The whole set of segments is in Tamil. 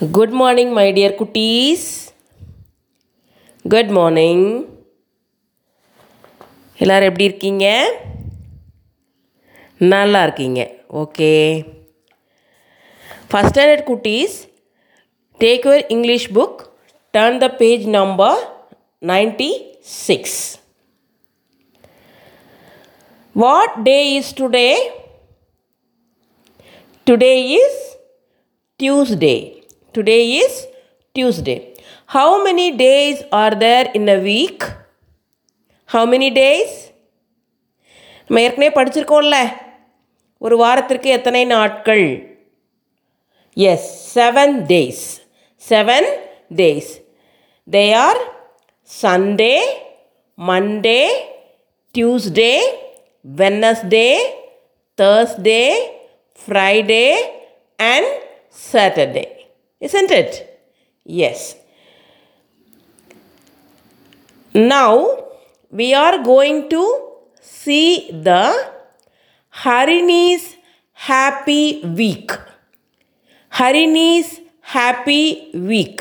Good morning, my dear cuties. Good morning. எல்லாரும் எப்படி இருக்கீங்க நல்லா இருக்கீங்க ஓகே ஃபஸ்ட் ஸ்டாண்டர்ட் குட்டீஸ் take your English book turn the page number ninety six what day is today Today is Tuesday. Today is Tuesday. How many days are there in a week? How many days? நம்ம ஏற்கனவே படிச்சிருக்கோம்ல ஒரு வாரத்திற்கு எத்தனை நாட்கள் yes seven days seven days they are Sunday Monday Tuesday Wednesday Thursday Friday and Saturday. Isn't it? Yes. Now we are going to see the Harini's Happy Week. Harini's Happy Week.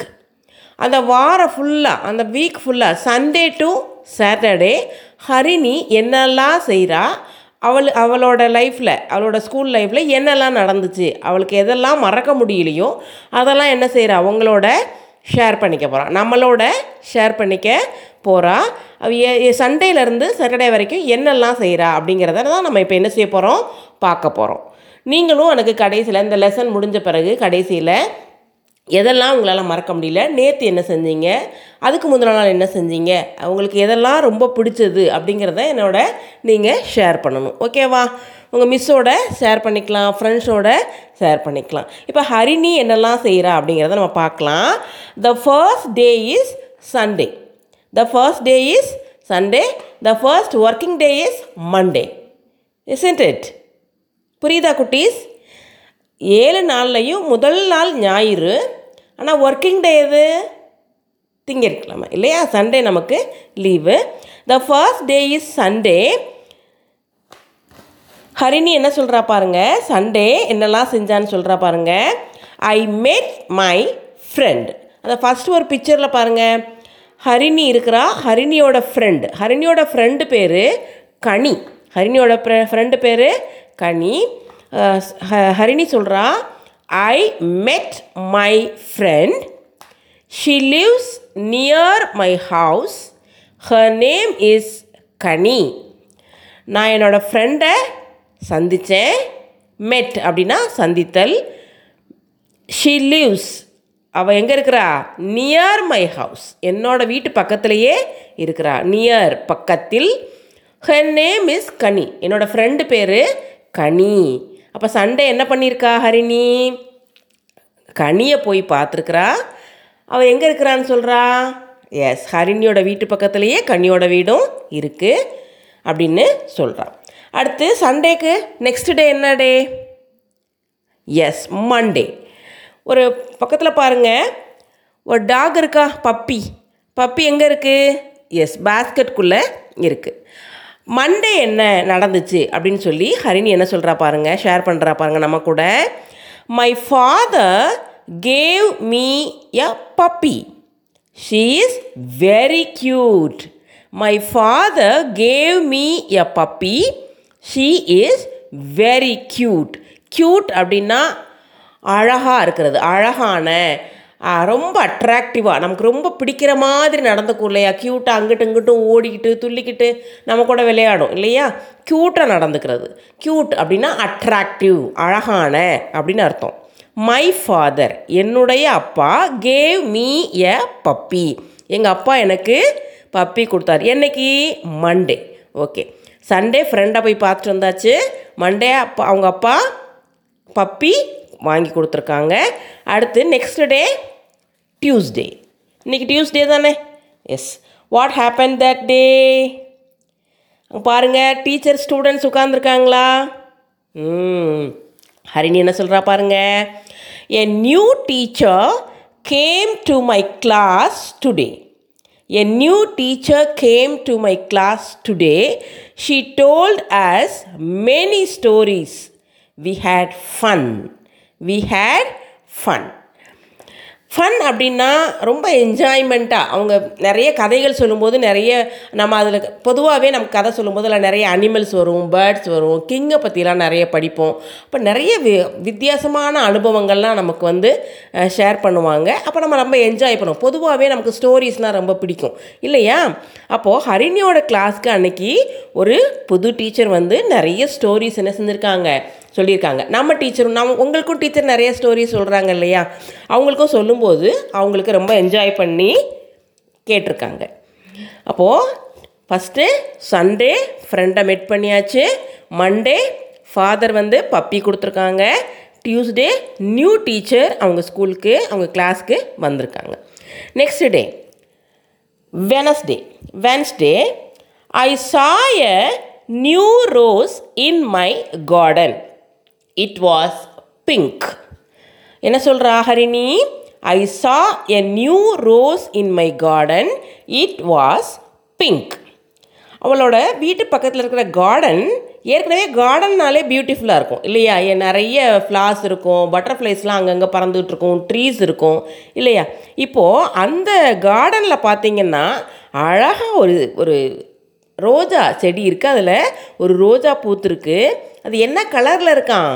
அந்த வாரம் ஃபுல்லாக அந்த வீக் ஃபுல்லாக சண்டே டு சாட்டர்டே ஹரிணி என்னெல்லாம் செய்கிறா அவள் அவளோட லைஃப்பில் அவளோட ஸ்கூல் லைஃப்பில் என்னெல்லாம் நடந்துச்சு அவளுக்கு எதெல்லாம் மறக்க முடியலையோ அதெல்லாம் என்ன செய்கிறா அவங்களோட ஷேர் பண்ணிக்க போகிறான் நம்மளோட ஷேர் பண்ணிக்க போகிறா அவ சண்டேலேருந்து சாட்டர்டே வரைக்கும் என்னெல்லாம் செய்கிறா அப்படிங்கிறத தான் நம்ம இப்போ என்ன செய்ய போகிறோம் பார்க்க போகிறோம் நீங்களும் எனக்கு கடைசியில் இந்த லெசன் முடிஞ்ச பிறகு கடைசியில் எதெல்லாம் உங்களால் மறக்க முடியல? நேற்று என்ன செஞ்சீங்க? அதுக்கு முந்தின நாள் என்ன செஞ்சீங்க? அவங்களுக்கு எதெல்லாம் ரொம்ப பிடிச்சது அப்படிங்கிறத என்னோட நீங்கள் ஷேர் பண்ணணும். ஓகேவா உங்கள் மிஸ்ஸோட ஷேர் பண்ணிக்கலாம். ஃப்ரெண்ட்ஸோட ஷேர் பண்ணிக்கலாம். இப்போ ஹரிணி என்னெல்லாம் செய்கிறா அப்படிங்கிறத நம்ம பார்க்கலாம். The first day is Sunday the first day is Sunday the first working day is Monday isn't it புரியுதா குட்டீஸ்? ஏழு நாள்லையும் முதல் நாள் ஞாயிறு. ஆனால் ஒர்க்கிங் டே எது திங்கட்கிழமை. இல்லையா? சண்டே நமக்கு leave the first day is Sunday Harini என்ன சொல்கிறா பாருங்க? சண்டே என்னெல்லாம் செஞ்சான்னு சொல்கிறா பாருங்க. ஐ மேட் மை ஃப்ரெண்ட் அந்த ஃபஸ்ட் ஒரு பிக்சரில் பாருங்கள் ஹரிணி இருக்கிறா ஹரிணியோட ஃப்ரெண்டு ஹரிணியோட ஃப்ரெண்டு பேர் கனி. ஹரிணியோட ஃப்ரெண்டு பேர் கனி. ஹரிணி சொல்கிறா I met my friend she lives near my house her name is Kani நான் என்னோடய ஃப்ரெண்டை சந்தித்தேன் மெட் அப்படின்னா சந்தித்தல். ஷி லிவ்ஸ் அவள் எங்கே இருக்கிறா? நியர் மை ஹவுஸ் என்னோடய வீட்டு பக்கத்துலேயே இருக்கிறா. நியர் பக்கத்தில். ஹர் நேம் இஸ் கனி என்னோடய ஃப்ரெண்டு பேர் கனி அப்போ சண்டே என்ன பண்ணியிருக்கா ஹரிணி? கனியை போய் பார்த்துருக்குறா. அவள் எங்கே இருக்கிறான்னு சொல்கிறா எஸ் ஹரிணியோட வீட்டு பக்கத்துலேயே கனியோட வீடும் இருக்குது அப்படின்னு சொல்கிறான் அடுத்து சண்டேக்கு நெக்ஸ்ட் டே என்ன டே எஸ் மண்டே ஒரு பக்கத்தில் பாருங்கள் ஒரு டாக் இருக்கா பப்பி பப்பி எங்கே இருக்குது எஸ் பேஸ்கெட்குள்ளே இருக்குது மண்டே என்ன நடந்துச்சு அப்படின்னு சொல்லி ஹரிணி என்ன சொல்கிறா பாருங்க ஷேர் பண்ணுறா பாருங்க நம்ம கூட. My father gave me a puppy she is very cute my father gave me a puppy she is very cute cute அப்படின்னா அழகாக இருக்கிறது அழகான ரொம்ப அட்ராக்டிவாக நமக்கு ரொம்ப பிடிக்கிற மாதிரி நடந்துக்கும் இல்லையா? க்யூட்டாக அங்கிட்டு இங்கிட்டும் ஓடிக்கிட்டு துள்ளிக்கிட்டு நம்ம கூட விளையாடும் இல்லையா? க்யூட்டாக நடந்துக்கிறது. க்யூட் அப்படின்னா அட்ராக்டிவ் அழகான அப்படின்னு அர்த்தம். மை ஃபாதர் என்னுடைய அப்பா கேவ் மீ எ பப்பி எங்கள் அப்பா எனக்கு பப்பி கொடுத்தாரு. என்னைக்கு? மண்டே ஓகே சண்டே ஃப்ரெண்டை போய் பார்த்துட்டு வந்தாச்சு. மண்டே அப்பா அவங்க அப்பா பப்பி வாங்கி கொடுத்துருக்காங்க. அடுத்து நெக்ஸ்ட் டே டியூஸ்டே இன்றைக்கி டியூஸ்டே தானே? Yes what happen that day பாருங்கள் டீச்சர் ஸ்டூடெண்ட்ஸ் உட்காந்துருக்காங்களா ம். ஹரிணி என்ன சொல்கிறா பாருங்கள் a new teacher came to my class today a new teacher came to my class today she told us many stories we had fun we had fun fun அப்படின்னா ரொம்ப என்ஜாய்மெண்ட்டாக அவங்க நிறைய கதைகள் சொல்லும்போது நிறைய நம்ம அதில் பொதுவாகவே நம்ம கதை சொல்லும்போது அதில் நிறைய அனிமல்ஸ் வரும் பேர்ட்ஸ் வரும் கிங்கை பற்றிலாம் நிறைய படிப்போம். அப்போ நிறைய வி வித்தியாசமான அனுபவங்கள்லாம் நமக்கு வந்து ஷேர் பண்ணுவாங்க. அப்போ நம்ம ரொம்ப என்ஜாய் பண்ணுவோம். பொதுவாகவே நமக்கு ஸ்டோரிஸ்னால் ரொம்ப பிடிக்கும். இல்லையா? அப்போது ஹரிணியோட கிளாஸ்க்கு அன்னைக்கு ஒரு புது டீச்சர் வந்து நிறைய ஸ்டோரிஸ் என்ன செஞ்சுருக்காங்க? சொல்லியிருக்காங்க. நம்ம டீச்சரும் நம்ம உங்களுக்கும் டீச்சர் நிறைய ஸ்டோரி சொல்கிறாங்க இல்லையா? அவங்களுக்கும் சொல்லும்போது அவங்களுக்கு ரொம்ப என்ஜாய் பண்ணி கேட்டிருக்காங்க. அப்போது ஃபஸ்ட்டு சண்டே ஃப்ரெண்டை மீட் பண்ணியாச்சு. மண்டே ஃபாதர் வந்து பப்பி கொடுத்துருக்காங்க. டியூஸ்டே நியூ டீச்சர் அவங்க ஸ்கூலுக்கு அவங்க கிளாஸ்க்கு வந்திருக்காங்க. Next day Wednesday Wednesday I saw a new rose in my garden it was pink என்ன சொல்கிறா Harini? I saw a new rose in my garden it was pink அவளோட வீட்டு பக்கத்தில் இருக்கிற கார்டன் ஏற்கனவே கார்டன்னாலே பியூட்டிஃபுல்லாக இருக்கும். இல்லையா? ஏன் நிறைய ஃப்ளார்ஸ் இருக்கும் பட்டர்ஃப்ளைஸ்லாம் அங்கங்கே பறந்துகிட்டு இருக்கும் ட்ரீஸ் இருக்கும். இல்லையா? இப்போது அந்த கார்டனில் பார்த்தீங்கன்னா அழகாக ஒரு ஒரு ரோஜா செடி இருக்குது அதில் ஒரு ரோஜா பூத்துருக்கு. அது என்ன கலரில் இருக்கான்?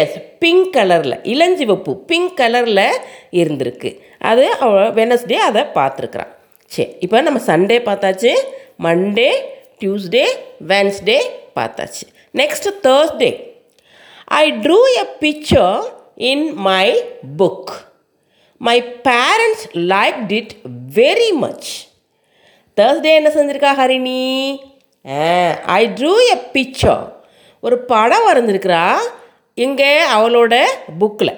எஸ் பிங்க் கலரில் இளஞ்சிவப்பு பிங்க் கலரில் இருந்திருக்கு. அது அவ வெனஸ்டே அதை பார்த்துருக்குறான். சரி இப்போ நம்ம சண்டே பார்த்தாச்சு. மண்டே டியூஸ்டே வென்ஸ்டே பார்த்தாச்சு. Next Thursday I drew a picture in my book my parents like did very much Thursday என்ன செஞ்சுருக்கா Harini? I drew a picture ஒரு படம் வரைஞ்சிருக்கிறா இங்கே அவளோட புக்கில்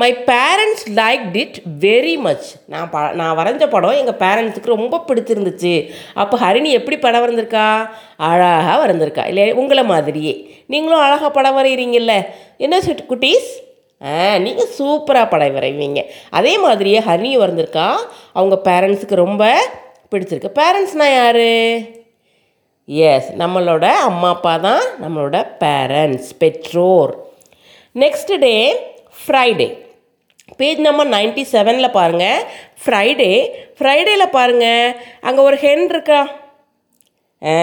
my parents like did very much நான் ப நான் வரைஞ்ச படம் எங்கள் பேரண்ட்ஸுக்கு ரொம்ப பிடிச்சிருந்துச்சு. அப்போ ஹரிணி எப்படி படம் வரைஞ்சிருக்கா? அழகாக வரைஞ்சிருக்கா. இல்லை உங்களை மாதிரியே. நீங்களும் அழகாக படம் வரைகிறீங்கல்ல. என்ன சுட் குட்டீஸ்? ஆ நீங்கள் சூப்பராக படம் வரைவீங்க. அதே மாதிரியே ஹரிணி வரைஞ்சிருக்கா. அவங்க பேரண்ட்ஸுக்கு ரொம்ப பிடிச்சிருக்கு. பேரண்ட்ஸ்னால் யார்? எஸ் நம்மளோட அம்மா அப்பா தான் நம்மளோட பேரண்ட்ஸ் பெற்றோர். Next day Friday page number ninety செவனில் பாருங்கள் ஃப்ரைடே ஃப்ரைடேயில் பாருங்கள் அங்கே ஒரு ஹென் இருக்கா? ஆ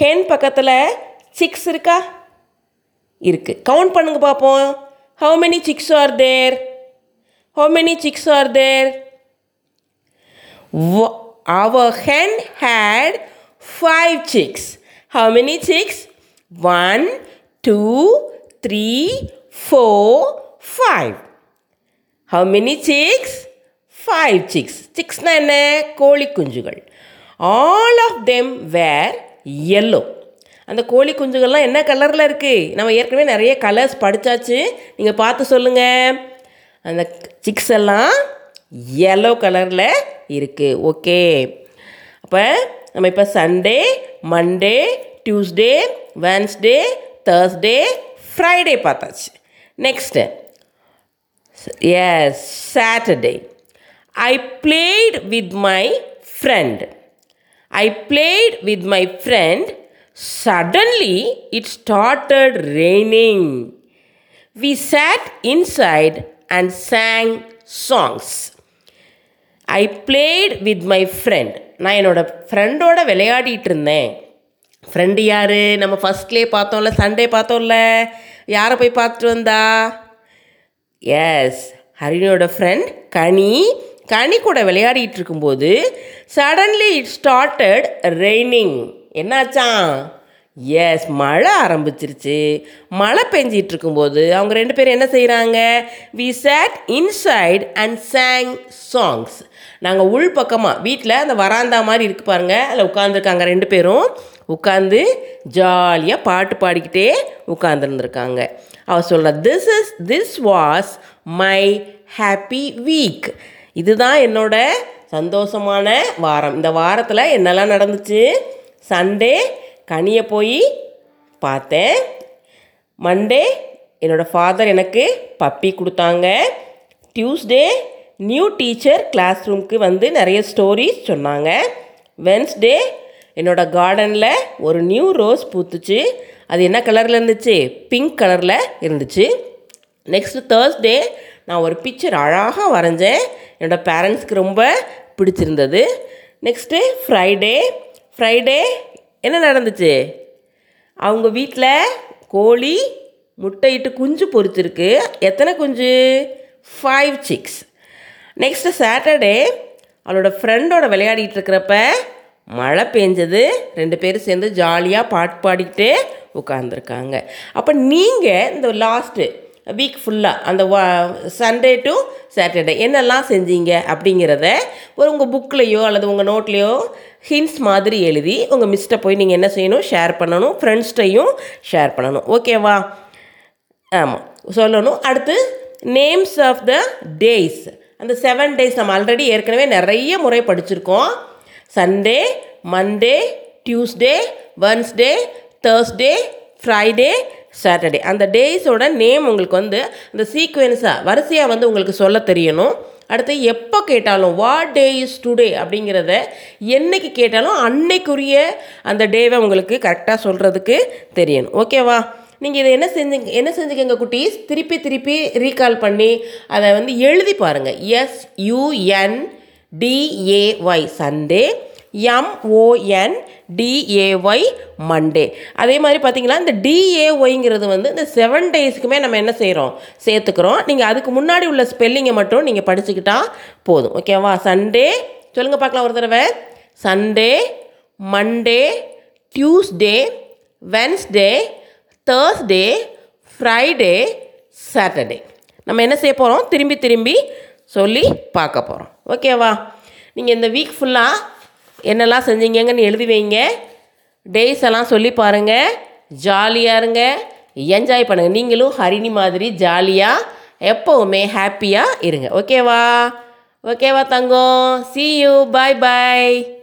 ஹென் பக்கத்தில் சிக்ஸ் இருக்கா? இருக்குது கவுண்ட் பண்ணுங்க பார்ப்போம் how many chicks are there how many chicks are there our hen had five chicks. How many chicks? One, two, three, four, five. How many chicks? Five chicks. Chicksனா என்ன கோழி குஞ்சுகள் all of them were yellow அந்த கோழி குஞ்சுகள்லாம் என்ன கலரில் இருக்குது நம்ம ஏற்கனவே நிறைய கலர்ஸ் படித்தாச்சு நீங்கள் பார்த்து சொல்லுங்கள் அந்த சிக்ஸ் எல்லாம் எல்லோ கலரில் இருக்குது ஓகே அப்போ நம்ம இப்போ Sunday Monday Tuesday Wednesday Thursday Friday பார்த்தாச்சு. Next yes Saturday I played with my friend I played with my friend suddenly it started raining we sat inside and sang songs I played with my friend நான் என்னோடய ஃப்ரெண்டோட விளையாடிட்டு இருந்தேன் ஃப்ரெண்டு யார்? நம்ம ஃபஸ்ட்லேயே பார்த்தோம்ல சண்டே பார்த்தோம்ல. யாரை போய் பார்த்துட்டு வந்தா? எஸ் ஹரிணியோட ஃப்ரெண்ட் கனி. கனி கூட விளையாடிட்டு இருக்கும்போது சடன்லி இட் ஸ்டார்டட் ரெய்னிங் என்னாச்சான் எஸ் மழை ஆரம்பிச்சிருச்சு. மழை பெஞ்சிட்டு இருக்கும்போது அவங்க ரெண்டு பேரும் என்ன செய்கிறாங்க we sat inside and sang songs நாங்கள் உள் பக்கமாக வீட்டில் அந்த வராந்தா மாதிரி இருக்கு பாருங்க அதில் உட்காந்துருக்காங்க ரெண்டு பேரும். உட்காந்து ஜாலியாக பாட்டு பாடிக்கிட்டே உட்காந்துருந்துருக்காங்க அவர் சொல்கிற this is this was my happy week இதுதான் என்னோட சந்தோஷமான வாரம். இந்த வாரத்தில் என்னெல்லாம் நடந்துச்சு? சண்டே கனியை போய் பார்த்தேன். மண்டே என்னோடய ஃபாதர் எனக்கு பப்பி கொடுத்தாங்க. டியூஸ்டே நியூ டீச்சர் கிளாஸ் ரூம்க்கு வந்து நிறைய ஸ்டோரிஸ் சொன்னாங்க. வென்ஸ்டே என்னோடய கார்டனில் ஒரு நியூ ரோஸ் பூத்துச்சு. அது என்ன கலரில் இருந்துச்சு? பிங்க் கலரில் இருந்துச்சு. நெக்ஸ்ட் தேர்ஸ்டே நான் ஒரு பிக்சர் அழகாக வரைஞ்சேன். என்னோடய பேரண்ட்ஸ்க்கு ரொம்ப பிடிச்சிருந்தது. நெக்ஸ்ட்டு ஃப்ரைடே ஃப்ரைடே என்ன நடந்துச்சு? அவங்க வீட்டில் கோழி முட்டையிட்டு குஞ்சு பொரிச்சிருக்கு. எத்தனை குஞ்சு? ஃபைவ் சிக்ஸ் நெக்ஸ்ட்டு சாட்டர்டே அவளோட ஃப்ரெண்டோட விளையாடிட்டு இருக்கிறப்ப மழை பெஞ்சது. ரெண்டு பேரும் சேர்ந்து ஜாலியாக பாட்டு பாடிக்கிட்டு உட்காந்துருக்காங்க அப்போ நீங்கள் இந்த லாஸ்ட்டு வீக் ஃபுல்லாக அந்த சண்டே டு சாட்டர்டே என்னெல்லாம் செஞ்சீங்க அப்படிங்கிறத ஒரு உங்கள் புக்லேயோ அல்லது உங்கள் நோட்லேயோ ஹிண்ட்ஸ் மாதிரி எழுதி உங்கள் மிஸ்ட்டை போய் நீங்கள் என்ன செய்யணும்? ஷேர் பண்ணணும். ஃப்ரெண்ட்ஸ்கிட்டையும் ஷேர் பண்ணணும். ஓகேவா ஆமாம் சொல்லணும். அடுத்து நேம்ஸ் ஆஃப் த டேஸ் அந்த செவன் டேஸ் நம்ம ஆல்ரெடி ஏற்கனவே நிறைய முறை படிச்சிருக்கோம். Sunday Monday Tuesday Wednesday Thursday Friday Saturday அந்த டேஸோட நேம் உங்களுக்கு வந்து இந்த சீக்வென்ஸாக வரிசையாக வந்து உங்களுக்கு சொல்ல தெரியணும். அடுத்து எப்போ கேட்டாலும் வாட் டே இஸ் டுடே அப்படிங்கிறத என்னைக்கு கேட்டாலும் அன்னைக்குரிய அந்த டேவை உங்களுக்கு கரெக்டாக சொல்கிறதுக்கு தெரியணும். ஓகேவா நீங்கள் இதை என்ன செஞ்சு என்ன செஞ்சுக்கங்க குட்டீஸ்? திருப்பி திருப்பி ரீகால் பண்ணி அதை வந்து எழுதி பாருங்கள் S U N D A Y Sunday M O N D A Y Monday அதே மாதிரி பார்த்தீங்களா இந்த டிஏஒய்ங்கிறது வந்து இந்த செவன் டேஸ்க்குமே நம்ம என்ன செய்கிறோம் சேர்த்துக்கிறோம். நீங்கள் அதுக்கு முன்னாடி உள்ள ஸ்பெல்லிங்கை மட்டும் நீங்கள் படிச்சுக்கிட்டா போதும். ஓகேவா சண்டே சொல்லுங்கள் பார்க்கலாம் ஒரு தடவை. Sunday Monday Tuesday Wednesday Thursday Friday Saturday நம்ம என்ன செய்ய போகிறோம் திரும்பி திரும்பி சொல்லி பார்க்க போகிறோம் ஓகேவா நீங்கள் இந்த வீக் ஃபுல்லாக என்னெல்லாம் செஞ்சீங்கன்னு எழுதி வைங்க. டேஸ் எல்லாம் சொல்லி பாருங்கள் ஜாலியாக இருங்க. என்ஜாய் பண்ணுங்கள் நீங்களும் ஹரிணி மாதிரி ஜாலியாக எப்போவுமே ஹாப்பியாக இருங்க. ஓகேவா ஓகேவா தங்கம். C you bye bye